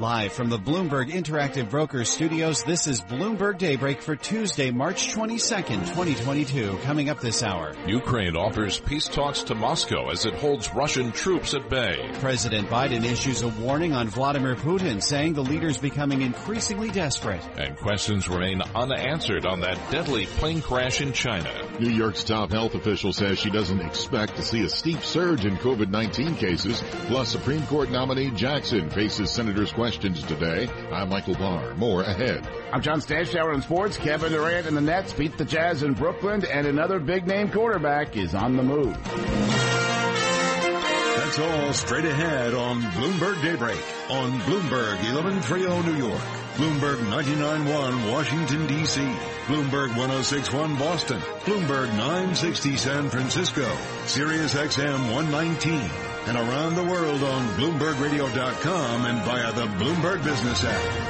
Live from the Bloomberg Interactive Brokers studios, this is Bloomberg Daybreak for Tuesday, March 22nd, 2022. Coming up this hour. Ukraine offers peace talks to Moscow as it holds Russian troops at bay. President Biden issues a warning on Vladimir Putin, saying the leader's becoming increasingly desperate. And questions remain unanswered on that deadly plane crash in China. New York's top health official says she doesn't expect to see a steep surge in COVID-19 cases. Plus, Supreme Court nominee Jackson faces senators' questions questions today. I'm Michael Barr. More ahead. I'm John Stashower in sports. Kevin Durant and the Nets beat the Jazz in Brooklyn, and another big name quarterback is on the move. That's all straight ahead on Bloomberg Daybreak on Bloomberg 1130 New York, Bloomberg 99.1 Washington D.C., Bloomberg 1061 Boston, Bloomberg 960 San Francisco, Sirius XM 119 and around the world on BloombergRadio.com and via the Bloomberg Business app.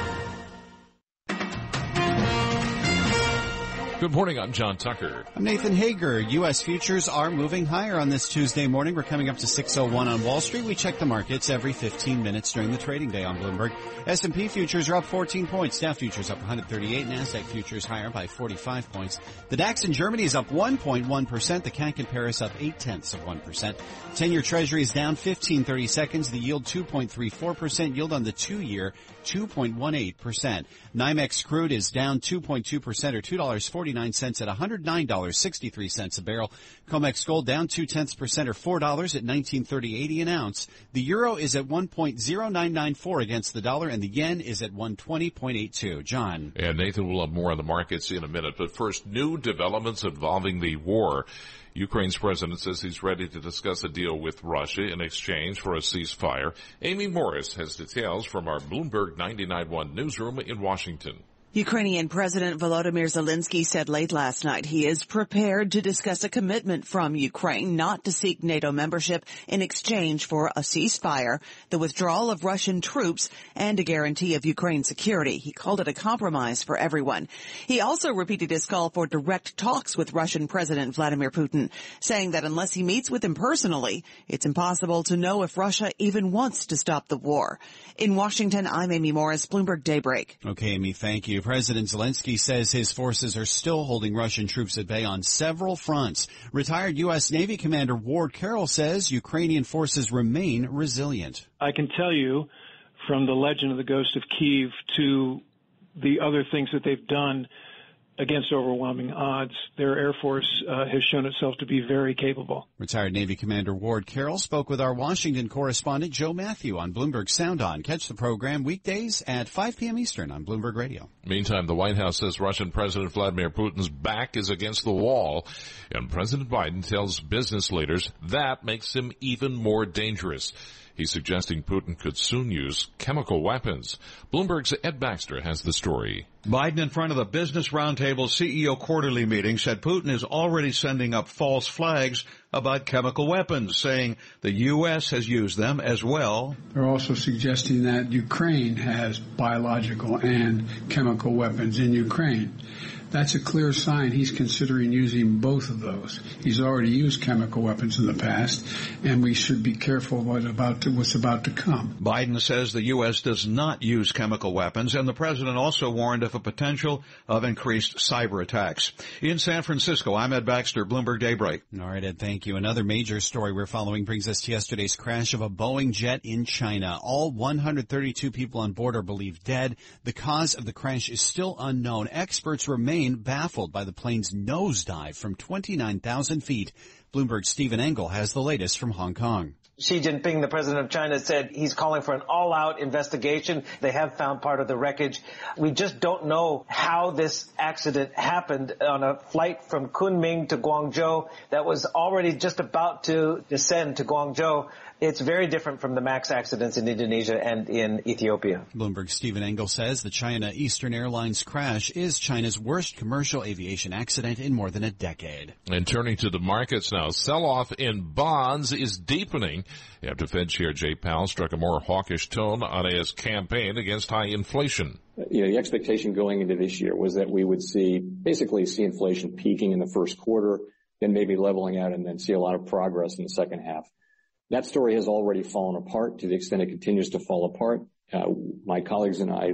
Good morning. I'm John Tucker. I'm Nathan Hager. U.S. futures are moving higher on this Tuesday morning. We're coming up to 601 on Wall Street. We check the markets every 15 minutes during the trading day on Bloomberg. S&P futures are up 14 points. Dow futures up 138. NASDAQ futures higher by 45 points. The DAX in Germany is up 1.1%. The CAC in Paris up 8 tenths of 1%. 10-year treasury is down 15 30 seconds. The yield 2.34%. Yield on the two-year 2.18%. NYMEX crude is down 2.2% or $2.49 at $109.63 a barrel. COMEX gold down two tenths percent or $4 at 1930.80 an ounce. The euro is at 1.0994 against the dollar and the yen is at 120.82. John. And Nathan will have more on the markets in a minute, but first new developments involving the war. Ukraine's president says he's ready to discuss a deal with Russia in exchange for a ceasefire. Amy Morris has details from our Bloomberg 99.1 newsroom in Washington. Ukrainian President Volodymyr Zelensky said late last night he is prepared to discuss a commitment from Ukraine not to seek NATO membership in exchange for a ceasefire, the withdrawal of Russian troops, and a guarantee of Ukraine's security. He called it a compromise for everyone. He also repeated his call for direct talks with Russian President Vladimir Putin, saying that unless he meets with him personally, it's impossible to know if Russia even wants to stop the war. In Washington, I'm Amy Morris, Bloomberg Daybreak. Okay, Amy, thank you. President Zelensky says his forces are still holding Russian troops at bay on several fronts. Retired U.S. Navy Commander Ward Carroll says Ukrainian forces remain resilient. I can tell you from the legend of the Ghost of Kiev to the other things that they've done against overwhelming odds, their Air Force uh, has shown itself to be very capable. Retired Navy Commander Ward Carroll spoke with our Washington correspondent Joe Mathieu on Bloomberg Sound On. Catch the program weekdays at 5 p.m. Eastern on Bloomberg Radio. Meantime, the White House says Russian President Vladimir Putin's back is against the wall, and President Biden tells business leaders that makes him even more dangerous. He's suggesting Putin could soon use chemical weapons. Bloomberg's Ed Baxter has the story. Biden in front of the Business Roundtable CEO quarterly meeting said Putin is already sending up false flags about chemical weapons, saying the U.S. has used them as well. They're also suggesting that Ukraine has biological and chemical weapons in Ukraine. That's a clear sign he's considering using both of those. He's already used chemical weapons in the past, and we should be careful what about to, what's about to come. Biden says the U.S. does not use chemical weapons, and the president also warned of a potential of increased cyber attacks. In San Francisco, I'm Ed Baxter, Bloomberg Daybreak. All right, Ed, thank you. Another major story we're following brings us to yesterday's crash of a Boeing jet in China. All 132 people on board are believed dead. The cause of the crash is still unknown. Experts remain baffled by the plane's nosedive from 29,000 feet. Bloomberg's Stephen Engle has the latest from Hong Kong. Xi Jinping, the president of China, said he's calling for an all-out investigation. They have found part of the wreckage. We just don't know how this accident happened on a flight from Kunming to Guangzhou that was already just about to descend to Guangzhou It's very different from the MAX accidents in Indonesia and in Ethiopia. Bloomberg's Stephen Engle says the China Eastern Airlines crash is China's worst commercial aviation accident in more than a decade. And turning to the markets now, sell-off in bonds is deepening after Fed Chair Jay Powell struck a more hawkish tone on his campaign against high inflation. You know, the expectation going into this year was that we would see basically see inflation peaking in the first quarter, then maybe leveling out and then see a lot of progress in the second half. That story has already fallen apart to the extent it continues to fall apart. Uh, my colleagues and I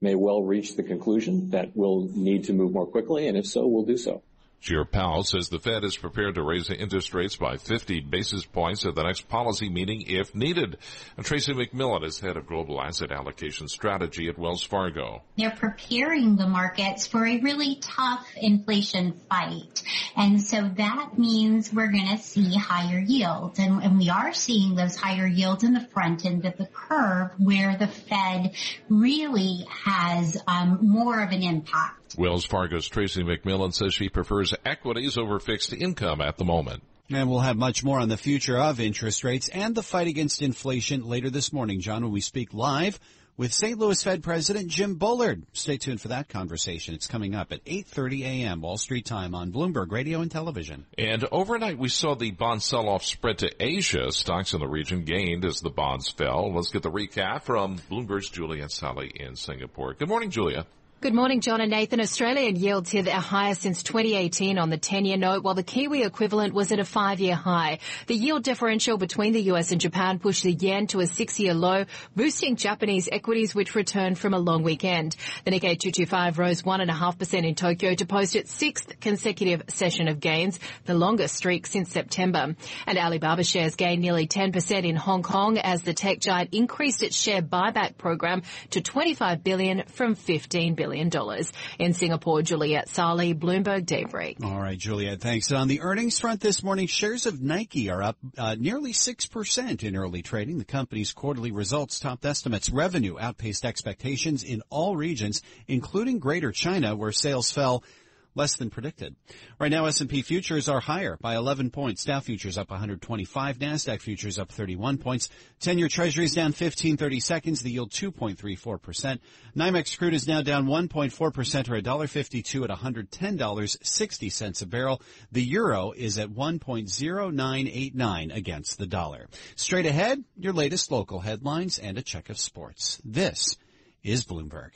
may well reach the conclusion that we'll need to move more quickly, and if so, we'll do so. Chair Powell says the Fed is prepared to raise interest rates by 50 basis points at the next policy meeting if needed. And Tracie McMillion is head of global asset allocation strategy at Wells Fargo. They're preparing the markets for a really tough inflation fight. And so that means we're going to see higher yields. And, and we are seeing those higher yields in the front end of the curve where the Fed really has um, more of an impact. Wells Fargo's Tracie McMillion says she prefers equities over fixed income at the moment. And we'll have much more on the future of interest rates and the fight against inflation later this morning, John, when we speak live with St. Louis Fed President Jim Bullard. Stay tuned for that conversation. It's coming up at 8:30 a.m. Wall Street time on Bloomberg Radio and Television. And overnight we saw the bond sell-off spread to Asia. Stocks in the region gained as the bonds fell. Let's get the recap from Bloomberg's Julia Saly in Singapore. Good morning, Julia. Good morning, John and Nathan. Australian yields hit their highest since 2018 on the 10-year note, while the Kiwi equivalent was at a five-year high. The yield differential between the US and Japan pushed the yen to a six-year low, boosting Japanese equities, which returned from a long weekend. The Nikkei 225 rose 1.5% in Tokyo to post its sixth consecutive session of gains, the longest streak since September. And Alibaba shares gained nearly 10% in Hong Kong as the tech giant increased its share buyback program to 25 billion from 15 billion billion. In Singapore, Juliette Saly, Bloomberg Daybreak. All right, Juliet, thanks. On the earnings front this morning, shares of Nike are up uh, nearly 6% in early trading. The company's quarterly results topped estimates. Revenue outpaced expectations in all regions, including Greater China, where sales fell less than predicted. Right now, S&P futures are higher by 11 points. Dow futures up 125. NASDAQ futures up 31 points. 10-year treasuries down 15 30 seconds. The yield 2.34%. NYMEX crude is now down 1.4% or $1.52 at $110.60 a barrel. The euro is at 1.0989 against the dollar. Straight ahead, your latest local headlines and a check of sports. This is Bloomberg.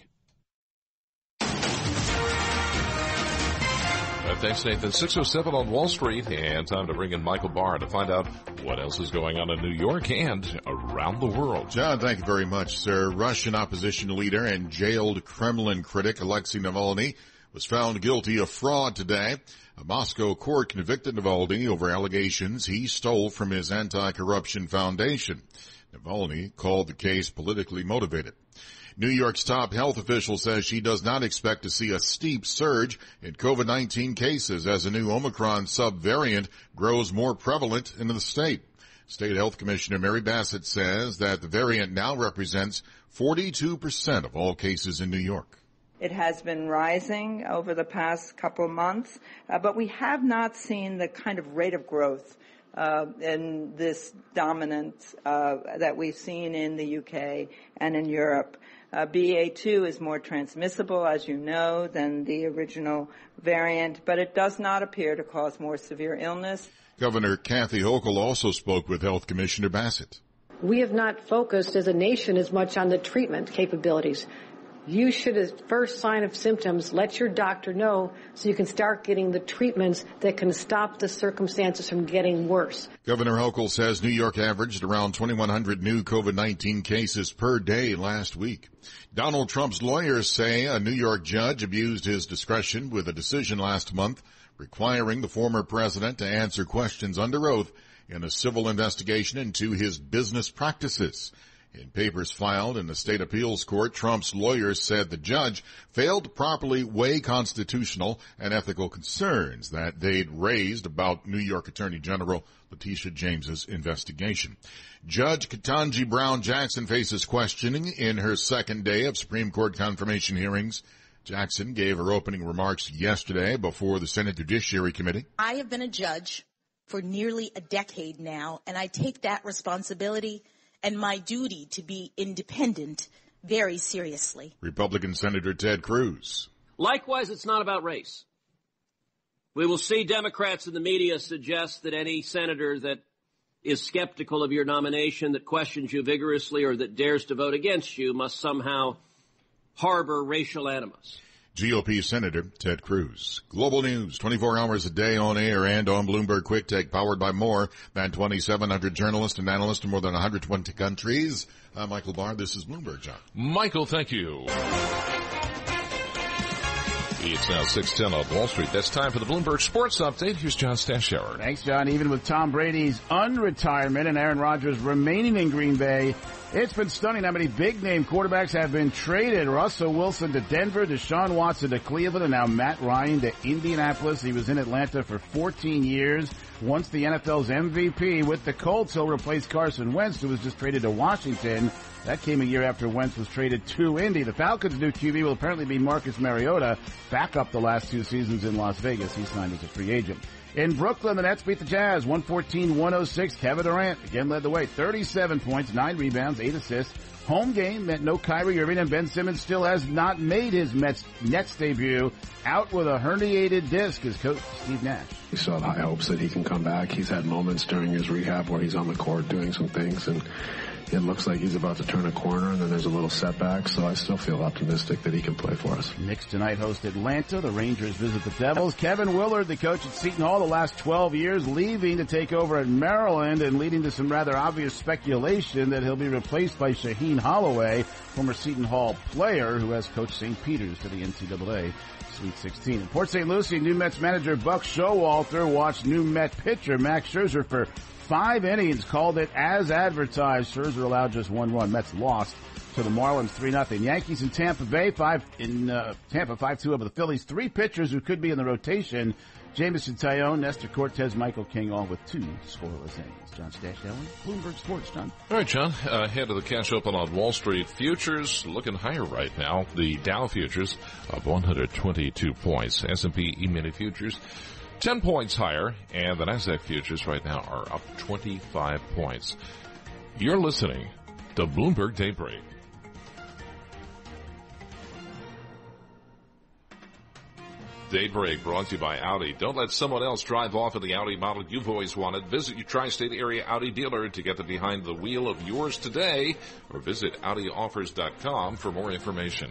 Uh, thanks, Nathan. 607 on Wall Street, and time to bring in Michael Barr to find out what else is going on in New York and around the world. John, thank you very much, sir. Russian opposition leader and jailed Kremlin critic Alexei Navalny was found guilty of fraud today. A Moscow court convicted Navalny over allegations he stole from his anti-corruption foundation. Navalny called the case politically motivated. New York's top health official says she does not expect to see a steep surge in COVID-19 cases as a new Omicron subvariant grows more prevalent in the state. State Health Commissioner Mary Bassett says that the variant now represents 42% of all cases in New York. It has been rising over the past couple months, uh, but we have not seen the kind of rate of growth uh, in this dominance uh, that we've seen in the UK and in Europe. Uh, BA2 is more transmissible, as you know, than the original variant, but it does not appear to cause more severe illness. Governor Kathy Hochul also spoke with Health Commissioner Bassett. We have not focused as a nation as much on the treatment capabilities you should, as first sign of symptoms, let your doctor know so you can start getting the treatments that can stop the circumstances from getting worse. Governor Hochul says New York averaged around 2,100 new COVID-19 cases per day last week. Donald Trump's lawyers say a New York judge abused his discretion with a decision last month requiring the former president to answer questions under oath in a civil investigation into his business practices. In papers filed in the state appeals court, Trump's lawyers said the judge failed to properly weigh constitutional and ethical concerns that they'd raised about New York Attorney General Letitia James's investigation. Judge Ketanji Brown Jackson faces questioning in her second day of Supreme Court confirmation hearings. Jackson gave her opening remarks yesterday before the Senate Judiciary Committee. I have been a judge for nearly a decade now, and I take that responsibility and my duty to be independent very seriously. Republican Senator Ted Cruz. Likewise, it's not about race. We will see Democrats in the media suggest that any senator that is skeptical of your nomination, that questions you vigorously, or that dares to vote against you must somehow harbor racial animus. GOP Senator Ted Cruz. Global news, 24 hours a day on air and on Bloomberg Quick Take, powered by more than 2,700 journalists and analysts in more than 120 countries. I'm Michael Barr. This is Bloomberg, John. Michael, thank you. It's now 610 on Wall Street. That's time for the Bloomberg Sports Update. Here's John Stashower. Thanks, John. Even with Tom Brady's unretirement and Aaron Rodgers remaining in Green Bay, it's been stunning how many big name quarterbacks have been traded. Russell Wilson to Denver, Deshaun Watson to Cleveland, and now Matt Ryan to Indianapolis. He was in Atlanta for 14 years. Once the NFL's MVP with the Colts, he'll replace Carson Wentz, who was just traded to Washington. That came a year after Wentz was traded to Indy. The Falcons' new QB will apparently be Marcus Mariota, back up the last two seasons in Las Vegas. He signed as a free agent. In Brooklyn, the Nets beat the Jazz 114-106. Kevin Durant again led the way. 37 points, 9 rebounds, 8 assists. Home game meant no Kyrie Irving and Ben Simmons still has not made his Mets Nets debut. Out with a herniated disc is coach Steve Nash. We still have high hopes that he can come back. He's had moments during his rehab where he's on the court doing some things and it looks like he's about to turn a corner and then there's a little setback, so I still feel optimistic that he can play for us. Knicks tonight host Atlanta. The Rangers visit the Devils. Kevin Willard, the coach at Seton Hall the last 12 years, leaving to take over at Maryland and leading to some rather obvious speculation that he'll be replaced by Shaheen Holloway, former Seton Hall player who has coached St. Peter's to the NCAA Sweet 16. In Port St. Lucie, new Mets manager Buck Showalter watched new Met pitcher Max Scherzer for five innings, called it as advertised. Scherzer allowed just one run. Mets lost to the Marlins three nothing. Yankees in Tampa Bay five in uh, Tampa five two over the Phillies. Three pitchers who could be in the rotation. Jameson Taillon, Nestor Cortes, Michael King, all with two scoreless innings. John Stash Bloomberg Sports, John. All right, John. Uh, ahead of the cash open on Wall Street. Futures looking higher right now. The Dow futures up 122 points. S&P E-mini futures 10 points higher, and the NASDAQ futures right now are up 25 points. You're listening to Bloomberg Daybreak. Daybreak brought to you by Audi. Don't let someone else drive off in the Audi model you've always wanted. Visit your tri-state area Audi dealer to get the behind the wheel of yours today or visit AudiOffers.com for more information.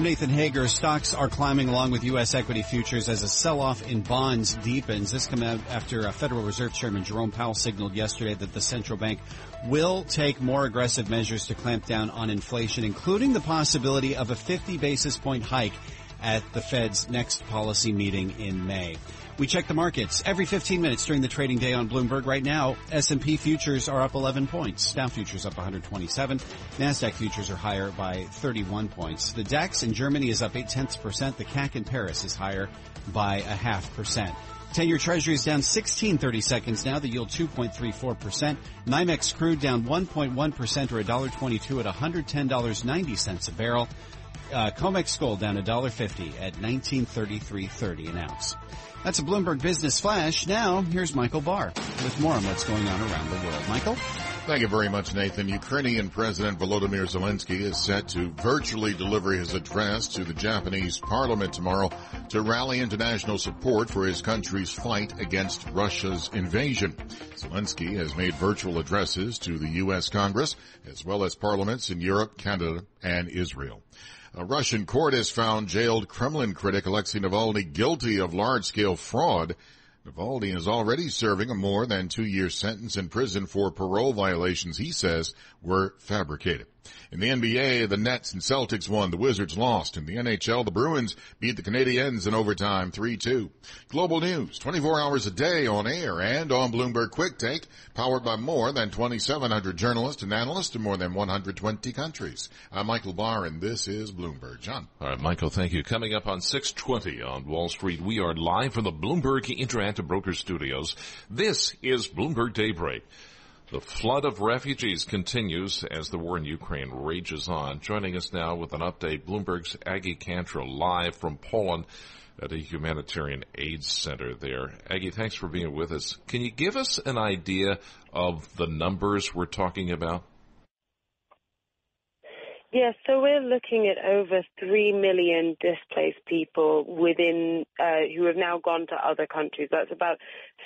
Nathan Hager. Stocks are climbing along with U.S. equity futures as a sell-off in bonds deepens. This comes after uh, Federal Reserve Chairman Jerome Powell signaled yesterday that the central bank will take more aggressive measures to clamp down on inflation, including the possibility of a 50 basis point hike at the Fed's next policy meeting in May. We check the markets every 15 minutes during the trading day on Bloomberg. Right now, S&P futures are up 11 points. Dow futures up 127. Nasdaq futures are higher by 31 points. The DAX in Germany is up 8 tenths percent. The CAC in Paris is higher by a half percent. 10-year treasury is down 16 30 seconds now. The yield 2.34%. NYMEX crude down 1.1% or $1.22 at $110.90 a barrel. Uh, COMEX gold down $1.50 at 1933.30 an ounce. That's a Bloomberg Business Flash. Now, here's Michael Barr with more on what's going on around the world. Michael? Thank you very much, Nathan. Ukrainian President Volodymyr Zelensky is set to virtually deliver his address to the Japanese parliament tomorrow to rally international support for his country's fight against Russia's invasion. Zelensky has made virtual addresses to the U.S. Congress as well as parliaments in Europe, Canada, and Israel. A Russian court has found jailed Kremlin critic Alexei Navalny guilty of large-scale fraud. Navalny is already serving a more than two-year sentence in prison for parole violations he says were fabricated. In the NBA, the Nets and Celtics won. The Wizards lost. In the NHL, the Bruins beat the Canadiens in overtime 3-2. Global news, 24 hours a day on air and on Bloomberg Quick Take, powered by more than 2,700 journalists and analysts in more than 120 countries. I'm Michael Barr and this is Bloomberg. John. All right, Michael, thank you. Coming up on 620 on Wall Street, we are live from the Bloomberg Interactive Brokers Studios. This is Bloomberg Daybreak. The flood of refugees continues as the war in Ukraine rages on. Joining us now with an update, Bloomberg's Aggi Cantrill live from Poland at a humanitarian aid center there. Aggi, thanks for being with us. Can you give us an idea of the numbers we're talking about? Yes, so we're looking at over 3 million displaced people within, uh, who have now gone to other countries. That's about,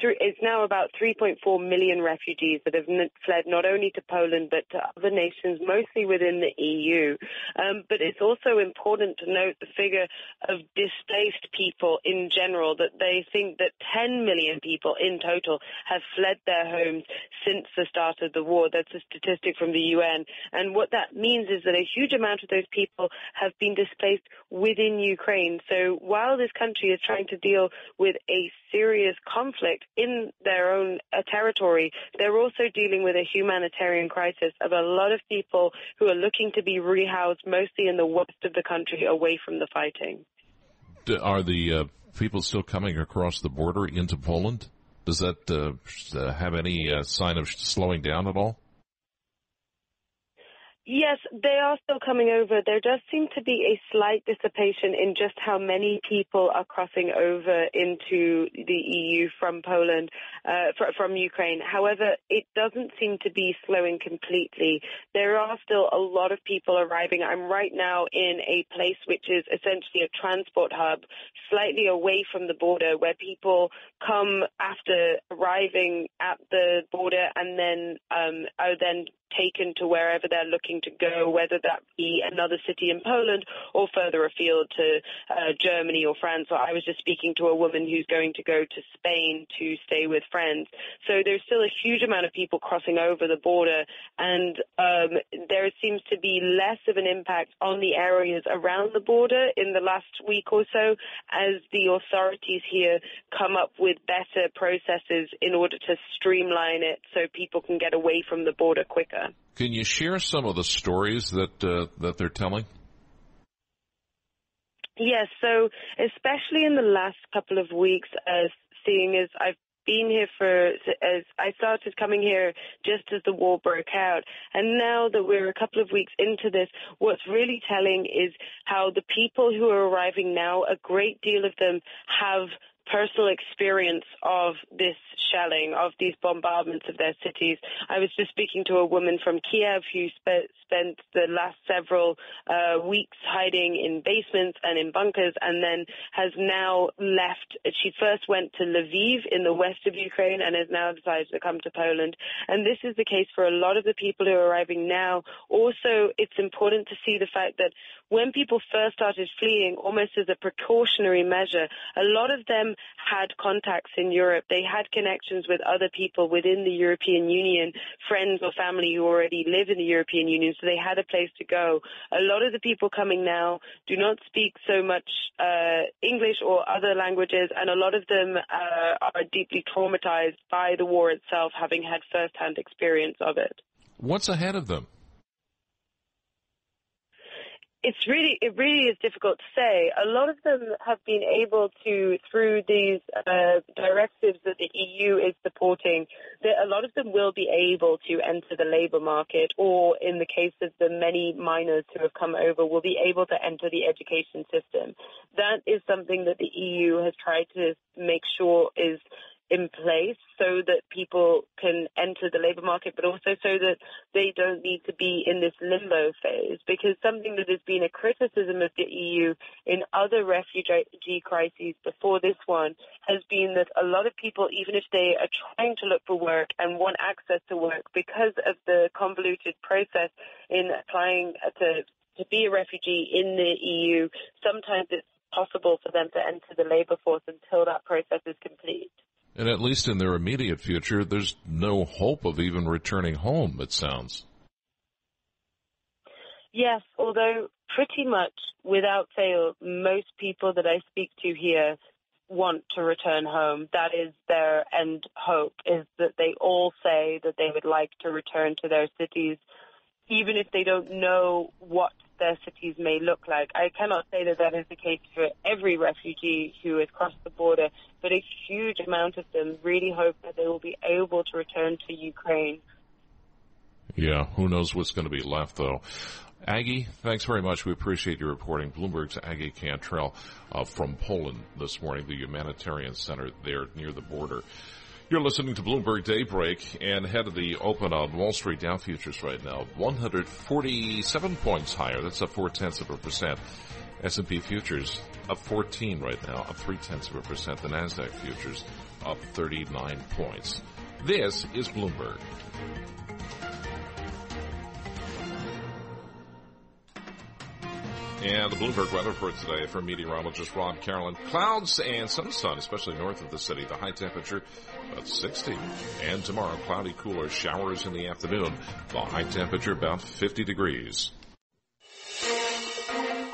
it's now about 3.4 million refugees that have fled not only to Poland but to other nations, mostly within the EU. Um, but it's also important to note the figure of displaced people in general, that they think that 10 million people in total have fled their homes since the start of the war. That's a statistic from the UN. And what that means is that a huge amount of those people have been displaced within Ukraine. So while this country is trying to deal with a serious conflict in their own uh, territory, they're also dealing with a humanitarian crisis of a lot of people who are looking to be rehoused mostly in the west of the country away from the fighting. Are the uh, people still coming across the border into Poland? Does that uh, uh have any uh, sign of slowing down at all? Yes, they are still coming over. There does seem to be a slight dissipation in just how many people are crossing over into the EU from Poland, uh, fr- from Ukraine. However, it doesn't seem to be slowing completely. There are still a lot of people arriving. I'm right now in a place which is essentially a transport hub, slightly away from the border, where people come after arriving at the border and then um, are then taken to wherever they're looking to go, whether that be another city in Poland or further afield to uh, Germany or France. I was just speaking to a woman who's going to go to Spain to stay with friends. So there's still a huge amount of people crossing over the border, and um, there seems to be less of an impact on the areas around the border in the last week or so as the authorities here come up with better processes in order to streamline it so people can get away from the border quicker. Can you share some of the stories that uh, that they're telling? Yes, so especially in the last couple of weeks, as seeing as I've been here for as I started coming here just as the war broke out and now that we're a couple of weeks into this what's really telling is how the people who are arriving now a great deal of them have personal experience of this shelling, of these bombardments of their cities. I was just speaking to a woman from Kiev who spe- spent the last several uh, weeks hiding in basements and in bunkers and then has now left. She first went to Lviv in the west of Ukraine and has now decided to come to Poland. And this is the case for a lot of the people who are arriving now. Also, it's important to see the fact that when people first started fleeing, almost as a precautionary measure, a lot of them had contacts in Europe. They had connections with other people within the European Union, friends or family who already live in the European Union, so they had a place to go. A lot of the people coming now do not speak so much uh, English or other languages, and a lot of them uh, are deeply traumatized by the war itself, having had first-hand experience of it. What's ahead of them? It's really it really is difficult to say. A lot of them have been able to, through these uh, directives that the EU is supporting, that a lot of them will be able to enter the labour market, or in the case of the many minors who have come over, will be able to enter the education system. That is something that the EU has tried to make sure is in place so that people can enter the labour market, but also so that they don't need to be in this limbo phase. Because something that has been a criticism of the EU in other refugee crises before this one has been that a lot of people, even if they are trying to look for work and want access to work, because of the convoluted process in applying to to be a refugee in the EU, sometimes it's possible for them to enter the labour force until that process is complete. And at least in their immediate future, there's no hope of even returning home, it sounds. Yes, although pretty much without fail, most people that I speak to here want to return home. That is their end hope, is that they all say that they would like to return to their cities, even if they don't know what their cities may look like. I cannot say that that is the case for every refugee who has crossed the border, but a huge amount of them really hope that they will be able to return to Ukraine. Yeah, who knows what's going to be left though. Aggi, thanks very much. We appreciate your reporting. Bloomberg's Aggi Cantrill uh, from Poland this morning, the humanitarian center there near the border. You're listening to Bloomberg Daybreak and head of the open on Wall Street Dow futures right now, 147 points higher. That's up four tenths of a percent. S&P futures up 14 right now, up three tenths of a percent. The Nasdaq futures up 39 points. This is Bloomberg. And the Bloomberg weather for today from meteorologist Rob Carolan. Clouds and some sun, especially north of the city. The high temperature about 60. And tomorrow, cloudy, cooler showers in the afternoon. The high temperature about 50 degrees.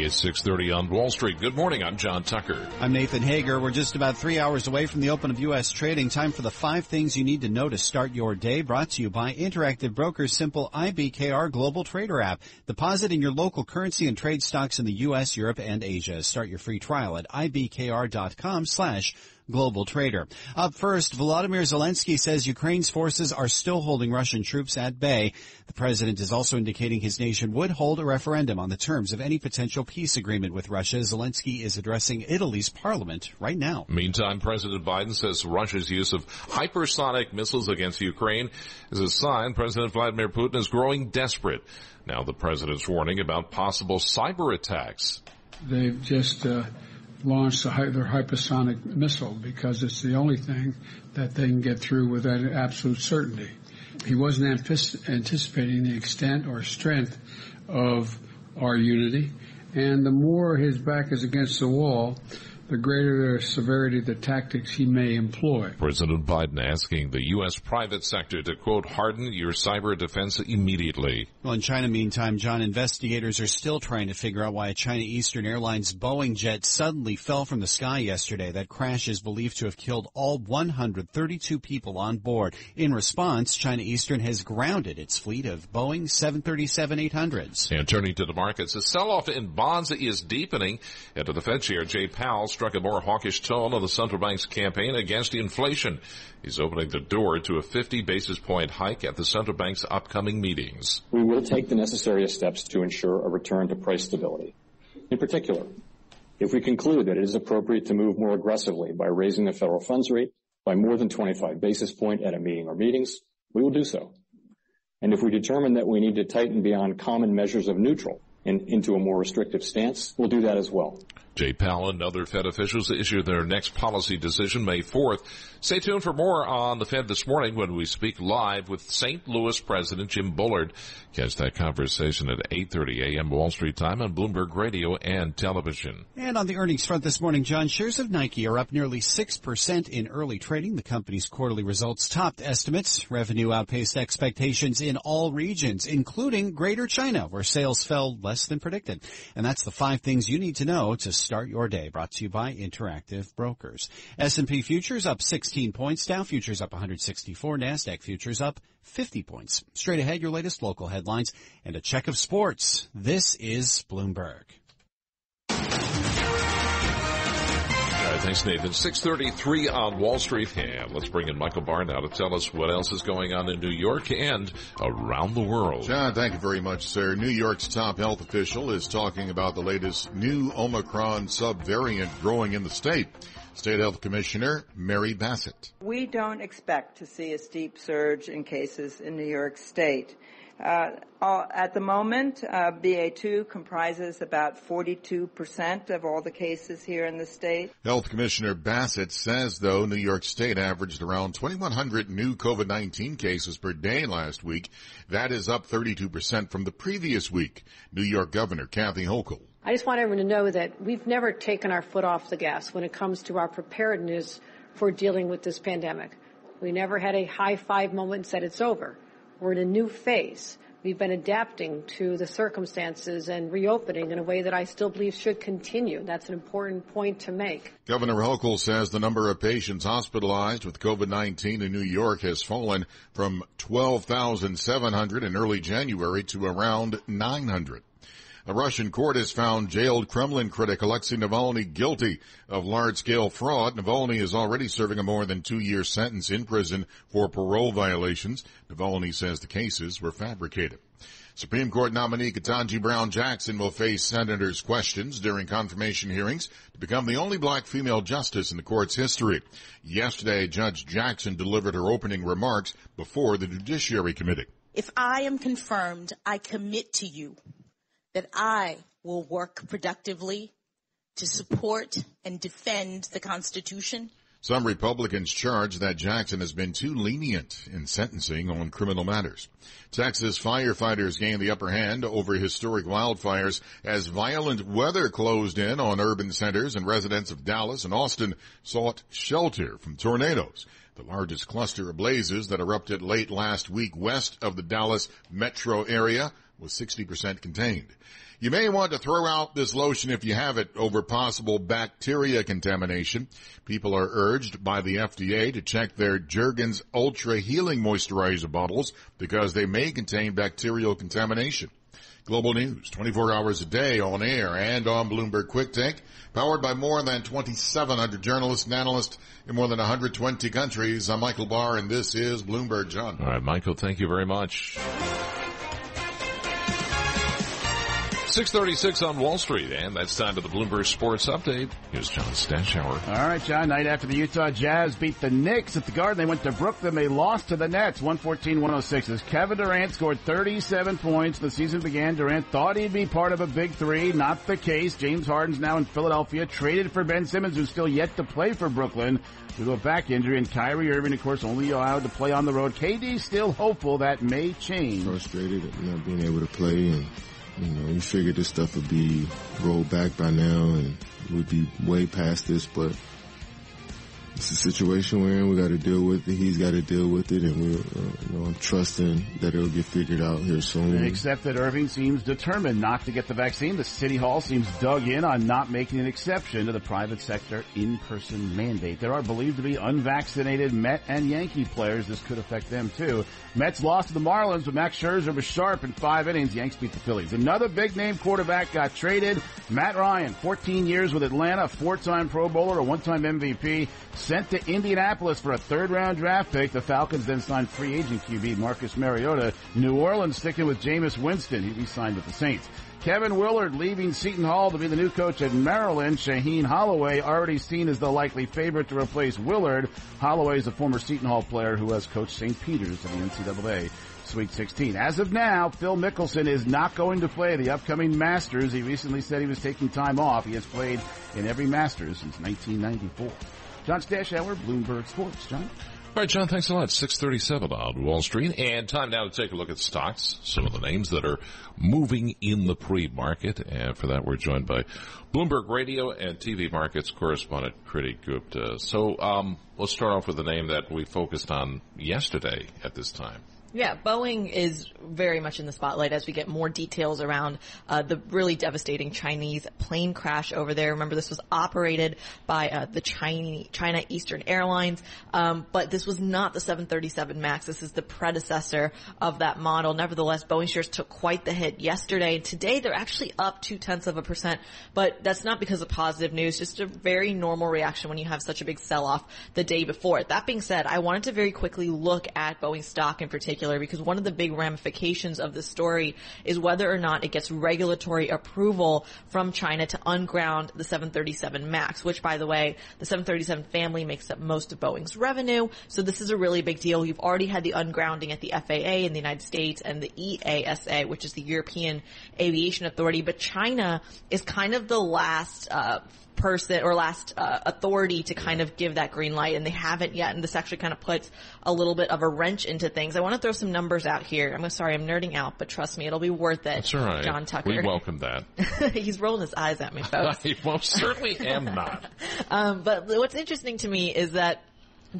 It's 6.30 on Wall Street. Good morning. I'm John Tucker. I'm Nathan Hager. We're just about three hours away from the open of U.S. trading. Time for the five things you need to know to start your day. Brought to you by Interactive Brokers Simple IBKR Global Trader app. Deposit in your local currency and trade stocks in the U.S., Europe, and Asia. Start your free trial at ibkr.com slash global trader. Up first, Volodymyr Zelensky says Ukraine's forces are still holding Russian troops at bay. The president is also indicating his nation would hold a referendum on the terms of any potential peace agreement with Russia. Zelensky is addressing Italy's parliament right now. Meantime, President Biden says Russia's use of hypersonic missiles against Ukraine is a sign President Vladimir Putin is growing desperate. Now the president's warning about possible cyber attacks. They've just uh launch their hypersonic missile because it's the only thing that they can get through with absolute certainty. He wasn't anticipating the extent or strength of our unity, and the more his back is against the wall, the greater the severity of the tactics he may employ. President Biden asking the U.S. private sector to, quote, harden your cyber defense immediately. Well, in China, meantime, John, investigators are still trying to figure out why a China Eastern Airlines Boeing jet suddenly fell from the sky yesterday. That crash is believed to have killed all 132 people on board. In response, China Eastern has grounded its fleet of Boeing 737-800s. And turning to the markets, the sell-off in bonds is deepening. And to the Fed Chair, Jay Powell struck a more hawkish tone on the central bank's campaign against inflation. He's opening the door to a 50 basis point hike at the central bank's upcoming meetings. We will take the necessary steps to ensure a return to price stability. In particular, if we conclude that it is appropriate to move more aggressively by raising the federal funds rate by more than 25 basis point at a meeting or meetings, we will do so. And if we determine that we need to tighten beyond common measures of neutral and into a more restrictive stance, we'll do that as well. Jay Powell and other Fed officials issue their next policy decision May 4th. Stay tuned for more on the Fed this morning when we speak live with St. Louis President Jim Bullard. Catch that conversation at 8.30 a.m. Wall Street time on Bloomberg Radio and television. And on the earnings front this morning, John, shares of Nike are up nearly 6% in early trading. The company's quarterly results topped estimates. Revenue outpaced expectations in all regions, including Greater China, where sales fell less than predicted. And that's the five things you need to know to start your day. Brought to you by Interactive Brokers. S&P futures up 16 points. Dow futures up 164. NASDAQ futures up 50 points. Straight ahead, your latest local headlines and a check of sports. This is Bloomberg. Thanks, Nathan. 633 on Wall Street. And let's bring in Michael Barr now to tell us what else is going on in New York and around the world. John, thank you very much, sir. New York's top health official is talking about the latest new Omicron subvariant growing in the state. State Health Commissioner Mary Bassett. We don't expect to see a steep surge in cases in New York State. Uh, at the moment, uh, BA2 comprises about 42% of all the cases here in the state. Health Commissioner Bassett says, though, New York State averaged around 2,100 new COVID-19 cases per day last week. That is up 32% from the previous week. New York Governor Kathy Hochul. I just want everyone to know that we've never taken our foot off the gas when it comes to our preparedness for dealing with this pandemic. We never had a high five moment and said it's over. We're in a new phase. We've been adapting to the circumstances and reopening in a way that I still believe should continue. That's an important point to make. Governor Hochul says the number of patients hospitalized with COVID-19 in New York has fallen from 12,700 in early January to around 900. A Russian court has found jailed Kremlin critic Alexei Navalny guilty of large-scale fraud. Navalny is already serving a more than two-year sentence in prison for parole violations. Navalny says the cases were fabricated. Supreme Court nominee Ketanji Brown Jackson will face senators' questions during confirmation hearings to become the only black female justice in the court's history. Yesterday, Judge Jackson delivered her opening remarks before the Judiciary Committee. If I am confirmed, I commit to you that I will work productively to support and defend the Constitution. Some Republicans charge that Jackson has been too lenient in sentencing on criminal matters. Texas firefighters gained the upper hand over historic wildfires as violent weather closed in on urban centers and residents of Dallas and Austin sought shelter from tornadoes. The largest cluster of blazes that erupted late last week west of the Dallas metro area was 60% contained. You may want to throw out this lotion if you have it over possible bacteria contamination. People are urged by the FDA to check their Jergens Ultra Healing Moisturizer bottles because they may contain bacterial contamination. Global News, 24 hours a day on air and on Bloomberg Quick Take, powered by more than 2,700 journalists and analysts in more than 120 countries. I'm Michael Barr and this is Bloomberg John. All right, Michael, thank you very much. 636 on Wall Street, and that's time for the Bloomberg Sports Update. Here's John Stashower. All right, John. Night after the Utah Jazz beat the Knicks at the Garden, they went to Brooklyn. They lost to the Nets, 114-106. As Kevin Durant scored 37 points, the season began. Durant thought he'd be part of a big three. Not the case. James Harden's now in Philadelphia, traded for Ben Simmons, who's still yet to play for Brooklyn due to a back injury. And Kyrie Irving, of course, only allowed to play on the road. KD still hopeful that may change. Frustrated at not being able to play and you know, we figured this stuff would be rolled back by now and we'd be way past this, but it's a situation we're in. We got to deal with it. He's got to deal with it, and we're, uh, you know, I'm trusting that it'll get figured out here soon. Except that Irving seems determined not to get the vaccine. The city hall seems dug in on not making an exception to the private sector in-person mandate. There are believed to be unvaccinated Met and Yankee players. This could affect them too. Mets lost to the Marlins, but Max Scherzer was sharp in five innings. Yanks beat the Phillies. Another big name quarterback got traded. Matt Ryan, 14 years with Atlanta, four-time Pro Bowler, a one-time MVP sent to Indianapolis for a third round draft pick. The Falcons then signed free agent QB Marcus Mariota. New Orleans sticking with Jameis Winston. He re-signed with the Saints. Kevin Willard leaving Seton Hall to be the new coach at Maryland. Shaheen Holloway already seen as the likely favorite to replace Willard. Holloway is a former Seton Hall player who has coached St. Peter's in the NCAA. Sweet 16. As of now, Phil Mickelson is not going to play the upcoming Masters. He recently said he was taking time off. He has played in every Masters since 1994. John Stashower, Bloomberg Sports. John? All right, John, thanks a lot. 637 on Wall Street. And time now to take a look at stocks, some of the names that are moving in the pre-market. And for that, we're joined by Bloomberg Radio and TV markets correspondent Kriti Gupta. So um, let's start off with the name that we focused on yesterday at this time. Yeah, Boeing is very much in the spotlight as we get more details around uh, the really devastating Chinese plane crash over there. Remember, this was operated by uh, the China, China Eastern Airlines, um, but this was not the 737 MAX. This is the predecessor of that model. Nevertheless, Boeing shares took quite the hit yesterday. Today, they're actually up two tenths of a percent, but that's not because of positive news. Just a very normal reaction when you have such a big sell-off the day before. That being said, I wanted to very quickly look at Boeing stock in particular particular because one of the big ramifications of the story is whether or not it gets regulatory approval from China to unground the 737 MAX, which by the way, the 737 family makes up most of Boeing's revenue. So this is a really big deal. You've already had the ungrounding at the FAA in the United States and the EASA, which is the European Aviation Authority, but China is kind of the last uh, person or last uh, authority to kind of give that green light and they haven't yet and this actually kind of puts a little bit of a wrench into things. I want to throw some numbers out here. I'm sorry, I'm nerding out, but trust me, it'll be worth it. That's right. John Tucker. We welcome that. He's rolling his eyes at me, folks. I most certainly am not. um, but what's interesting to me is that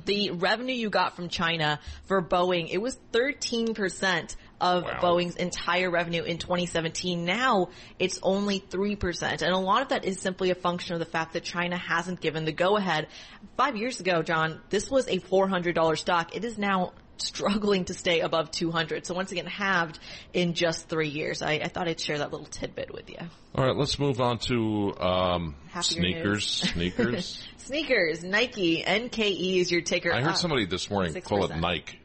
the revenue you got from China for Boeing, it was 13% of Wow. Boeing's entire revenue in 2017. Now it's only 3%. And a lot of that is simply a function of the fact that China hasn't given the go ahead. Five years ago, John, this was a $400 stock. It is now struggling to stay above 200. So once again, halved in just three years. I, I thought I'd share that little tidbit with you. All right, let's move on to um, sneakers. Sneakers. Sneakers, Nike, NKE is your ticker. I heard up. somebody this morning call it Nike.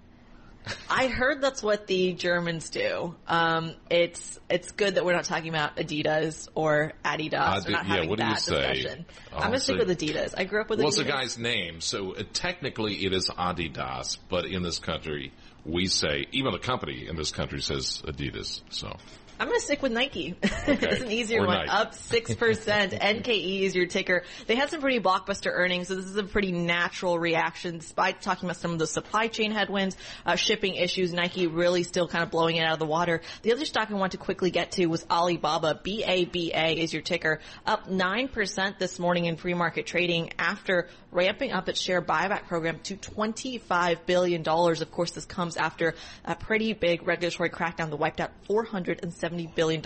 I heard that's what the Germans do. Um, it's it's good that we're not talking about Adidas or Adidas. Adi- yeah, what do you say? Oh, I'm gonna stick with Adidas. I grew up with What's Adidas. the guy's name? So uh, technically it is Adidas, but in this country we say, even the company in this country says Adidas. So I'm going to stick with Nike. it's an easier Or one. Nike. Up 6%. NKE is your ticker. They had some pretty blockbuster earnings, so this is a pretty natural reaction despite talking about some of the supply chain headwinds, uh, shipping issues. Nike really still kind of blowing it out of the water. The other stock I want to quickly get to was Alibaba. BABA is your ticker. Up 9% this morning in pre-market trading after ramping up its share buyback program to $25 billion. Of course, this comes after a pretty big regulatory crackdown that wiped out $470 billion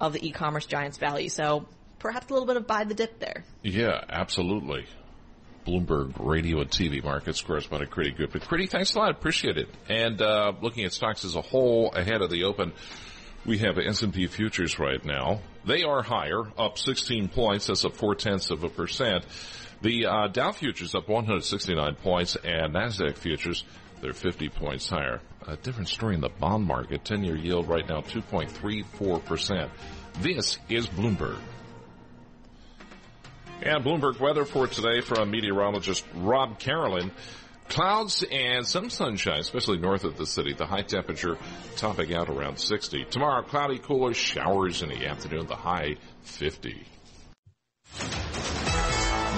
of the e-commerce giant's value. So perhaps a little bit of buy the dip there. yeah, absolutely. Bloomberg Radio and TV markets correspondent Kriti Gupta. But Kriti, thanks a lot. Appreciate it. And uh, looking at stocks as a whole ahead of the open, we have S&P futures right now. They are higher, up 16 points. That's up four tenths of a percent. The uh, Dow futures up 169 points, and Nasdaq futures they're 50 points higher. A different story in the bond market. 10-year yield right now 2.34 percent. This is Bloomberg. And Bloomberg weather for today from meteorologist Rob Carolan. Clouds and some sunshine, especially north of the city. The high temperature topping out around 60. Tomorrow, cloudy, cooler showers in the afternoon. The high 50.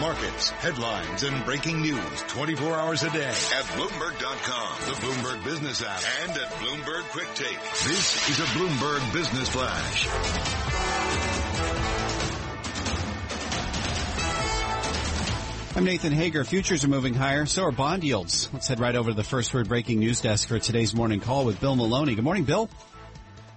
Markets, headlines, and breaking news 24 hours a day at Bloomberg.com, the Bloomberg Business app, and at Bloomberg Quick Take. This is a Bloomberg Business Flash. I'm Nathan Hager. Futures are moving higher. So are bond yields. Let's head right over to the first word breaking news desk for today's morning call with Bill Maloney. Good morning, Bill.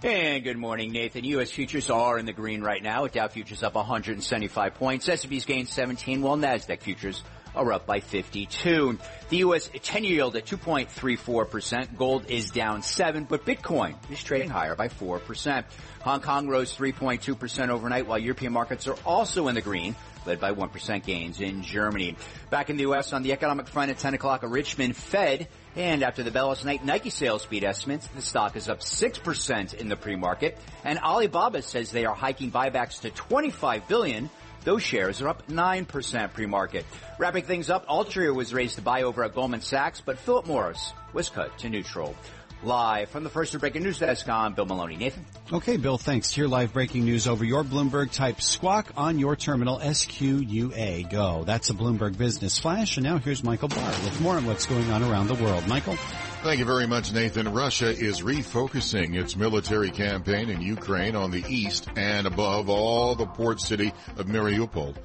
And good morning, Nathan. U.S. futures are in the green right now. Dow futures up 175 points. S&P's gained 17, while Nasdaq futures are up by 52. The U.S. 10-year yield at 2.34%. Gold is down 7, but Bitcoin is trading higher by 4%. Hong Kong rose 3.2% overnight, while European markets are also in the green led by 1% gains in Germany. Back in the U.S. on the economic front at 10 o'clock, a Richmond Fed. And after the bell last night, Nike sales beat estimates. The stock is up 6% in the pre-market. And Alibaba says they are hiking buybacks to 25 billion. Those shares are up 9% pre-market. Wrapping things up, Altria was raised to buy over at Goldman Sachs, but Philip Morris was cut to neutral. Live from the first breaking news desk, I'm Bill Maloney. Nathan? Okay, Bill, thanks. Hear live breaking news over your Bloomberg. Type squawk on your terminal, S-Q-U-A, go. That's a Bloomberg Business Flash. And now here's Michael Barr with more on what's going on around the world. Michael? Thank you very much, Nathan. Russia is refocusing its military campaign in Ukraine on the east and above all the port city of Mariupol.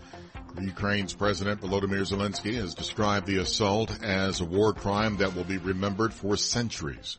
Ukraine's President Volodymyr Zelensky has described the assault as a war crime that will be remembered for centuries.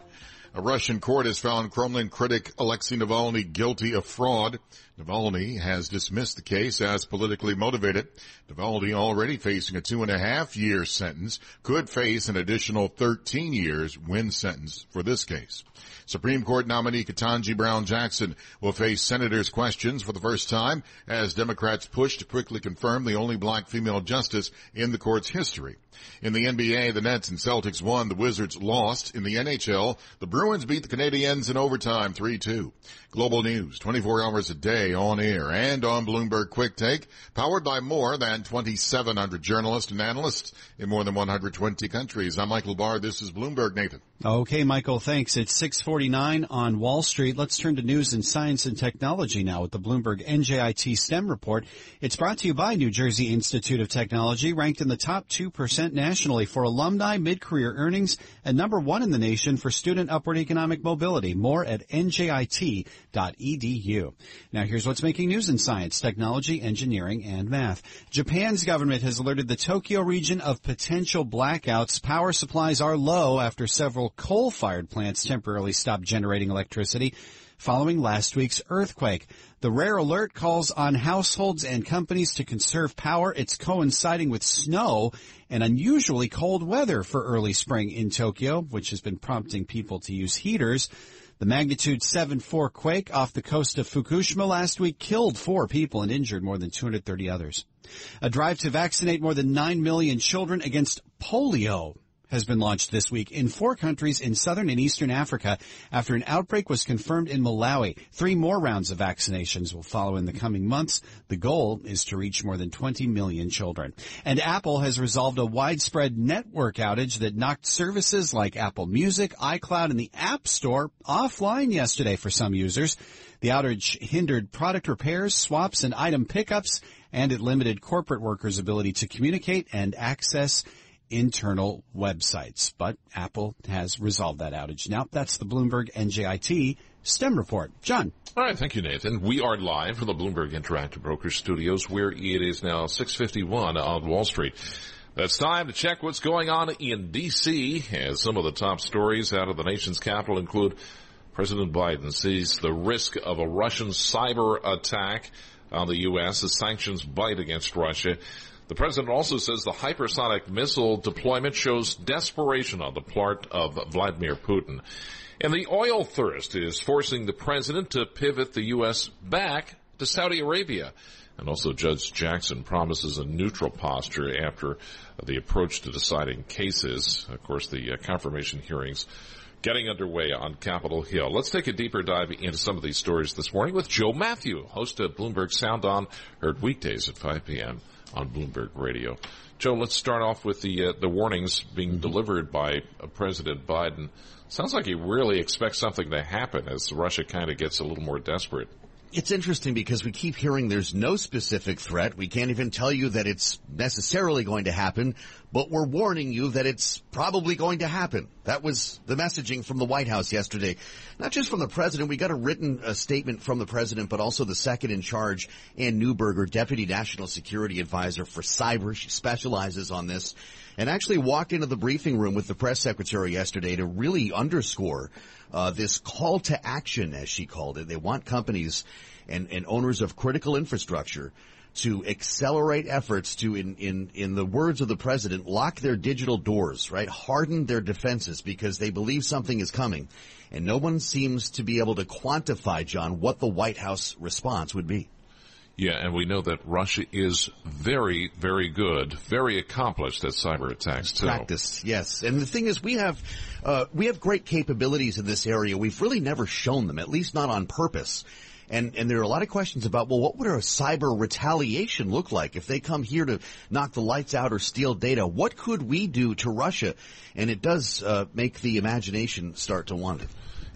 A Russian court has found Kremlin critic Alexei Navalny guilty of fraud. Navalny has dismissed the case as politically motivated. Navalny already facing a two and a half year sentence, could face an additional 13 years when sentenced for this case. Supreme Court nominee Ketanji Brown Jackson will face senators' questions for the first time as Democrats push to quickly confirm the only black female justice in the court's history. In the NBA, the Nets and Celtics won, the Wizards lost. In the NHL, the Bruins beat the Canadiens in overtime 3-2. Global news, 24 hours a day on air and on Bloomberg Quick Take, powered by more than 2,700 journalists and analysts in more than 120 countries. I'm Michael Barr. This is Bloomberg, Nathan. Okay, Michael, thanks. It's 649 on Wall Street. Let's turn to news and science and technology now with the Bloomberg NJIT STEM report. It's brought to you by New Jersey Institute of Technology, ranked in the top 2% nationally for alumni mid-career earnings and number one in the nation for student upward economic mobility. More at njit.edu. Now here's what's making news in science, technology, engineering, and math. Japan's government has alerted the Tokyo region of potential blackouts. Power supplies are low after several coal-fired plants temporarily stopped generating electricity following last week's earthquake. The rare alert calls on households and companies to conserve power. It's coinciding with snow and unusually cold weather for early spring in Tokyo, which has been prompting people to use heaters. The magnitude 7.4 quake off the coast of Fukushima last week killed four people and injured more than 230 others. A drive to vaccinate more than 9 million children against polio has been launched this week in four countries in southern and eastern Africa after an outbreak was confirmed in Malawi. Three more rounds of vaccinations will follow in the coming months. The goal is to reach more than 20 million children. And Apple has resolved a widespread network outage that knocked services like Apple Music, iCloud, and the App Store offline yesterday for some users. The outage hindered product repairs, swaps, and item pickups, and it limited corporate workers' ability to communicate and access internal websites. But Apple has resolved that outage. Now that's the Bloomberg NJIT STEM report. John. All right, thank you, Nathan. We are live from the Bloomberg Interactive Brokers Studios, where it is now 6:51 on Wall Street. It's time to check what's going on in D.C. As some of the top stories out of the nation's capital include President Biden sees the risk of a Russian cyber attack on the U.S. as sanctions bite against Russia. The president also says the hypersonic missile deployment shows desperation on the part of Vladimir Putin. And the oil thirst is forcing the president to pivot the U.S. back to Saudi Arabia. And also Judge Jackson promises a neutral posture after the approach to deciding cases. Of course, the uh, confirmation hearings getting underway on Capitol Hill. Let's take a deeper dive into some of these stories this morning with Joe Mathieu, host of Bloomberg Sound On, heard weekdays at 5 p.m on Bloomberg Radio. Joe, let's start off with the uh, the warnings being delivered by uh, President Biden. Sounds like he really expects something to happen as Russia kind of gets a little more desperate it's interesting because we keep hearing there's no specific threat. We can't even tell you that it's necessarily going to happen, but we're warning you that it's probably going to happen. That was the messaging from the White House yesterday. Not just from the president. We got a written uh, statement from the president, but also the second in charge, Anne Neuberger, Deputy National Security Advisor for Cyber. She specializes on this and actually walked into the briefing room with the press secretary yesterday to really underscore uh, this call to action, as she called it. They want companies and, and owners of critical infrastructure to accelerate efforts to, in, in, in the words of the president, lock their digital doors, right? Harden their defenses because they believe something is coming. And no one seems to be able to quantify, John, what the White House response would be. Yeah, and we know that Russia is very, very good, very accomplished at cyber attacks too. Practice, yes. And the thing is, we have uh, we have great capabilities in this area. We've really never shown them, at least not on purpose. And and there are a lot of questions about well, what would a cyber retaliation look like if they come here to knock the lights out or steal data? What could we do to Russia? And it does uh, make the imagination start to wander.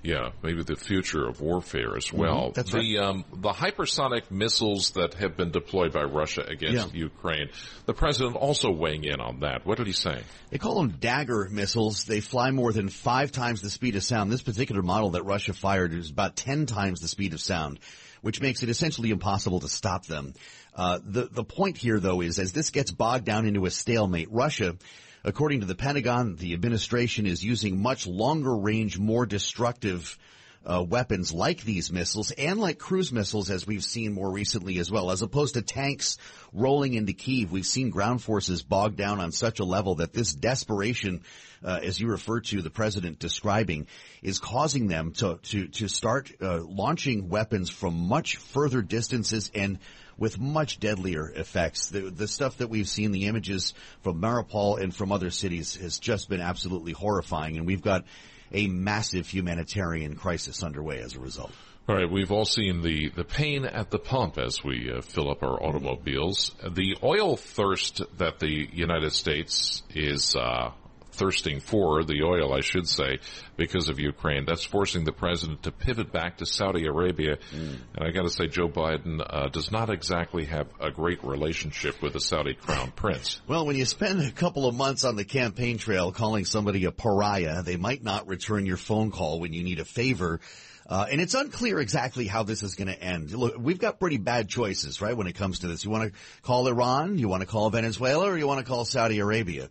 Yeah, maybe the future of warfare as mm-hmm. well. Mm-hmm, that's the, right. Um, the hypersonic missiles that have been deployed by Russia against yeah. Ukraine. The president also weighing in on that. What did he say? They call them Dagger missiles. They fly more than five times the speed of sound. This particular model that Russia fired is about ten times the speed of sound, which makes it essentially impossible to stop them. Uh, the the point here, though, is as this gets bogged down into a stalemate, Russia According to the Pentagon, the administration is using much longer range, more destructive uh, weapons like these missiles and like cruise missiles, as we've seen more recently as well, as opposed to tanks rolling into Kiev. We've seen ground forces bogged down on such a level that this desperation, uh, as you refer to the president describing, is causing them to to to start uh, launching weapons from much further distances and with much deadlier effects. The, the stuff that we've seen, the images from Mariupol and from other cities has just been absolutely horrifying. And we've got a massive humanitarian crisis underway as a result. All right, we've all seen the, the pain at the pump as we uh, fill up our automobiles. The oil thirst that the United States is uh, thirsting for the oil, I should say, because of Ukraine. That's forcing the president to pivot back to Saudi Arabia. Mm. And I got to say, Joe Biden uh, does not exactly have a great relationship with the Saudi crown prince. Well, when you spend a couple of months on the campaign trail calling somebody a pariah, they might not return your phone call when you need a favor. Uh, and it's unclear exactly how this is going to end. Look, we've got pretty bad choices, right, when it comes to this. You want to call Iran, you want to call Venezuela, or you want to call Saudi Arabia.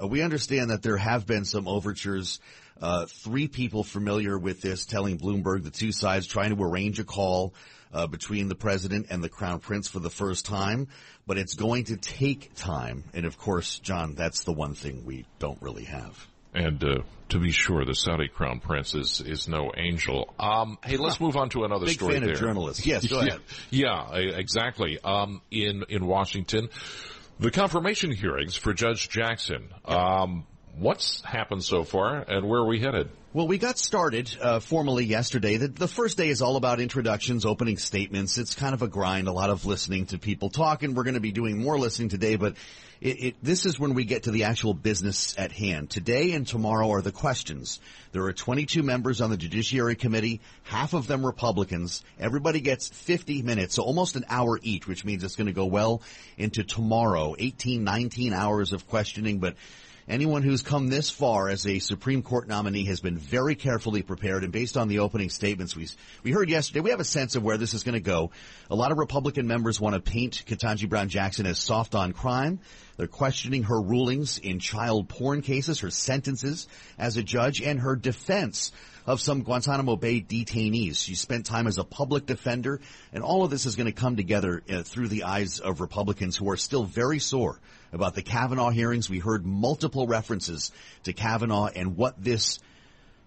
Uh, we understand that there have been some overtures. Uh, three people familiar with this telling Bloomberg the two sides trying to arrange a call uh, between the president and the crown prince for the first time, but it's going to take time. And of course, John, that's the one thing we don't really have. And uh, to be sure, the Saudi crown prince is, is no angel. Um, hey, let's move on to another Big story. Big fan there. of journalists. Yes, go ahead. yeah, yeah, exactly. Um, in in Washington, the confirmation hearings for Judge Jackson. Um, what's happened so far, and where are we headed? Well, we got started uh, formally yesterday. The, the, first day is all about introductions, opening statements. It's kind of a grind, a lot of listening to people talk, and we're going to be doing more listening today. But it, it, this is when we get to the actual business at hand. Today and tomorrow are the questions. There are 22 members on the Judiciary Committee, half of them Republicans. Everybody gets 50 minutes, so almost an hour each, which means it's going to go well into tomorrow. 18, 19 hours of questioning, but Anyone who's come this far as a Supreme Court nominee has been very carefully prepared, and based on the opening statements we we heard yesterday, we have a sense of where this is going to go. A lot of Republican members want to paint Ketanji Brown Jackson as soft on crime. They're questioning her rulings in child porn cases, her sentences as a judge, and her defense of some Guantanamo Bay detainees. She spent time as a public defender, and all of this is going to come together uh, through the eyes of Republicans who are still very sore about the Kavanaugh hearings. We heard multiple references to Kavanaugh and what this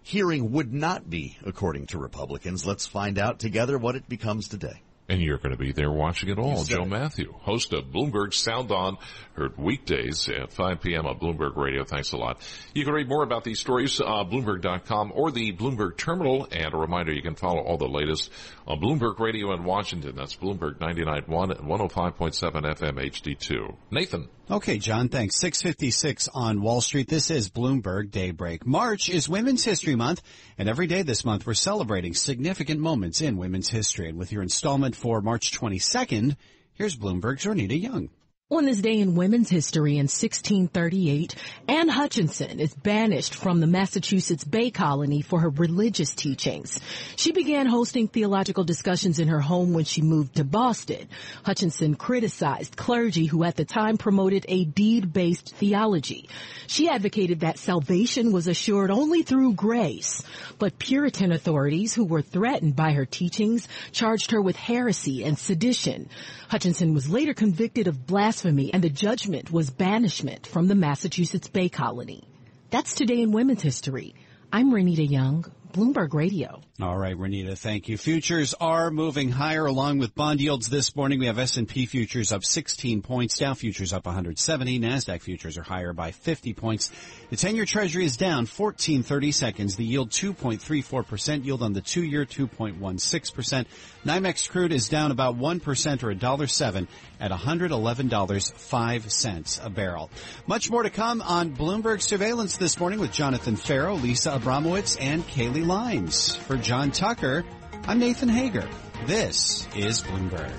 hearing would not be, according to Republicans. Let's find out together what it becomes today. And you're going to be there watching it all. Joe it. Mathieu, host of Bloomberg Sound On, heard weekdays at 5 p.m. on Bloomberg Radio. Thanks a lot. You can read more about these stories, uh, Bloomberg.com or the Bloomberg Terminal. And a reminder, you can follow all the latest on Bloomberg Radio in Washington. That's Bloomberg 99.1 and 105.7 FM HD2. Nathan. Okay, John, thanks. 656 on Wall Street. This is Bloomberg Daybreak. March is Women's History Month, and every day this month we're celebrating significant moments in women's history. And with your installment for March 22nd, here's Bloomberg's Renita Young. On this day in women's history in 1638, Anne Hutchinson is banished from the Massachusetts Bay Colony for her religious teachings. She began hosting theological discussions in her home when she moved to Boston. Hutchinson criticized clergy who at the time promoted a deed-based theology. She advocated that salvation was assured only through grace, but Puritan authorities who were threatened by her teachings charged her with heresy and sedition. Hutchinson was later convicted of blasphemy and the judgment was banishment from the Massachusetts Bay Colony. That's today in women's history. I'm Renita Young, Bloomberg Radio. All right, Renita, thank you. Futures are moving higher along with bond yields this morning. We have S&P futures up 16 points, Dow futures up 170, Nasdaq futures are higher by 50 points. The 10-year treasury is down 1430 seconds. The yield 2.34%, yield on the 2-year 2.16%. NYMEX crude is down about 1% or $1.07 at $111.05 a barrel. Much more to come on Bloomberg Surveillance this morning with Jonathan Ferro, Lisa Abramowicz, and Kailey Leinz. For John Tucker, I'm Nathan Hager. This is Bloomberg.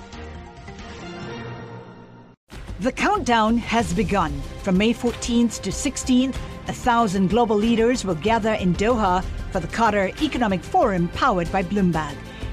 The countdown has begun. From May 14th to 16th, a thousand global leaders will gather in Doha for the Qatar Economic Forum powered by Bloomberg.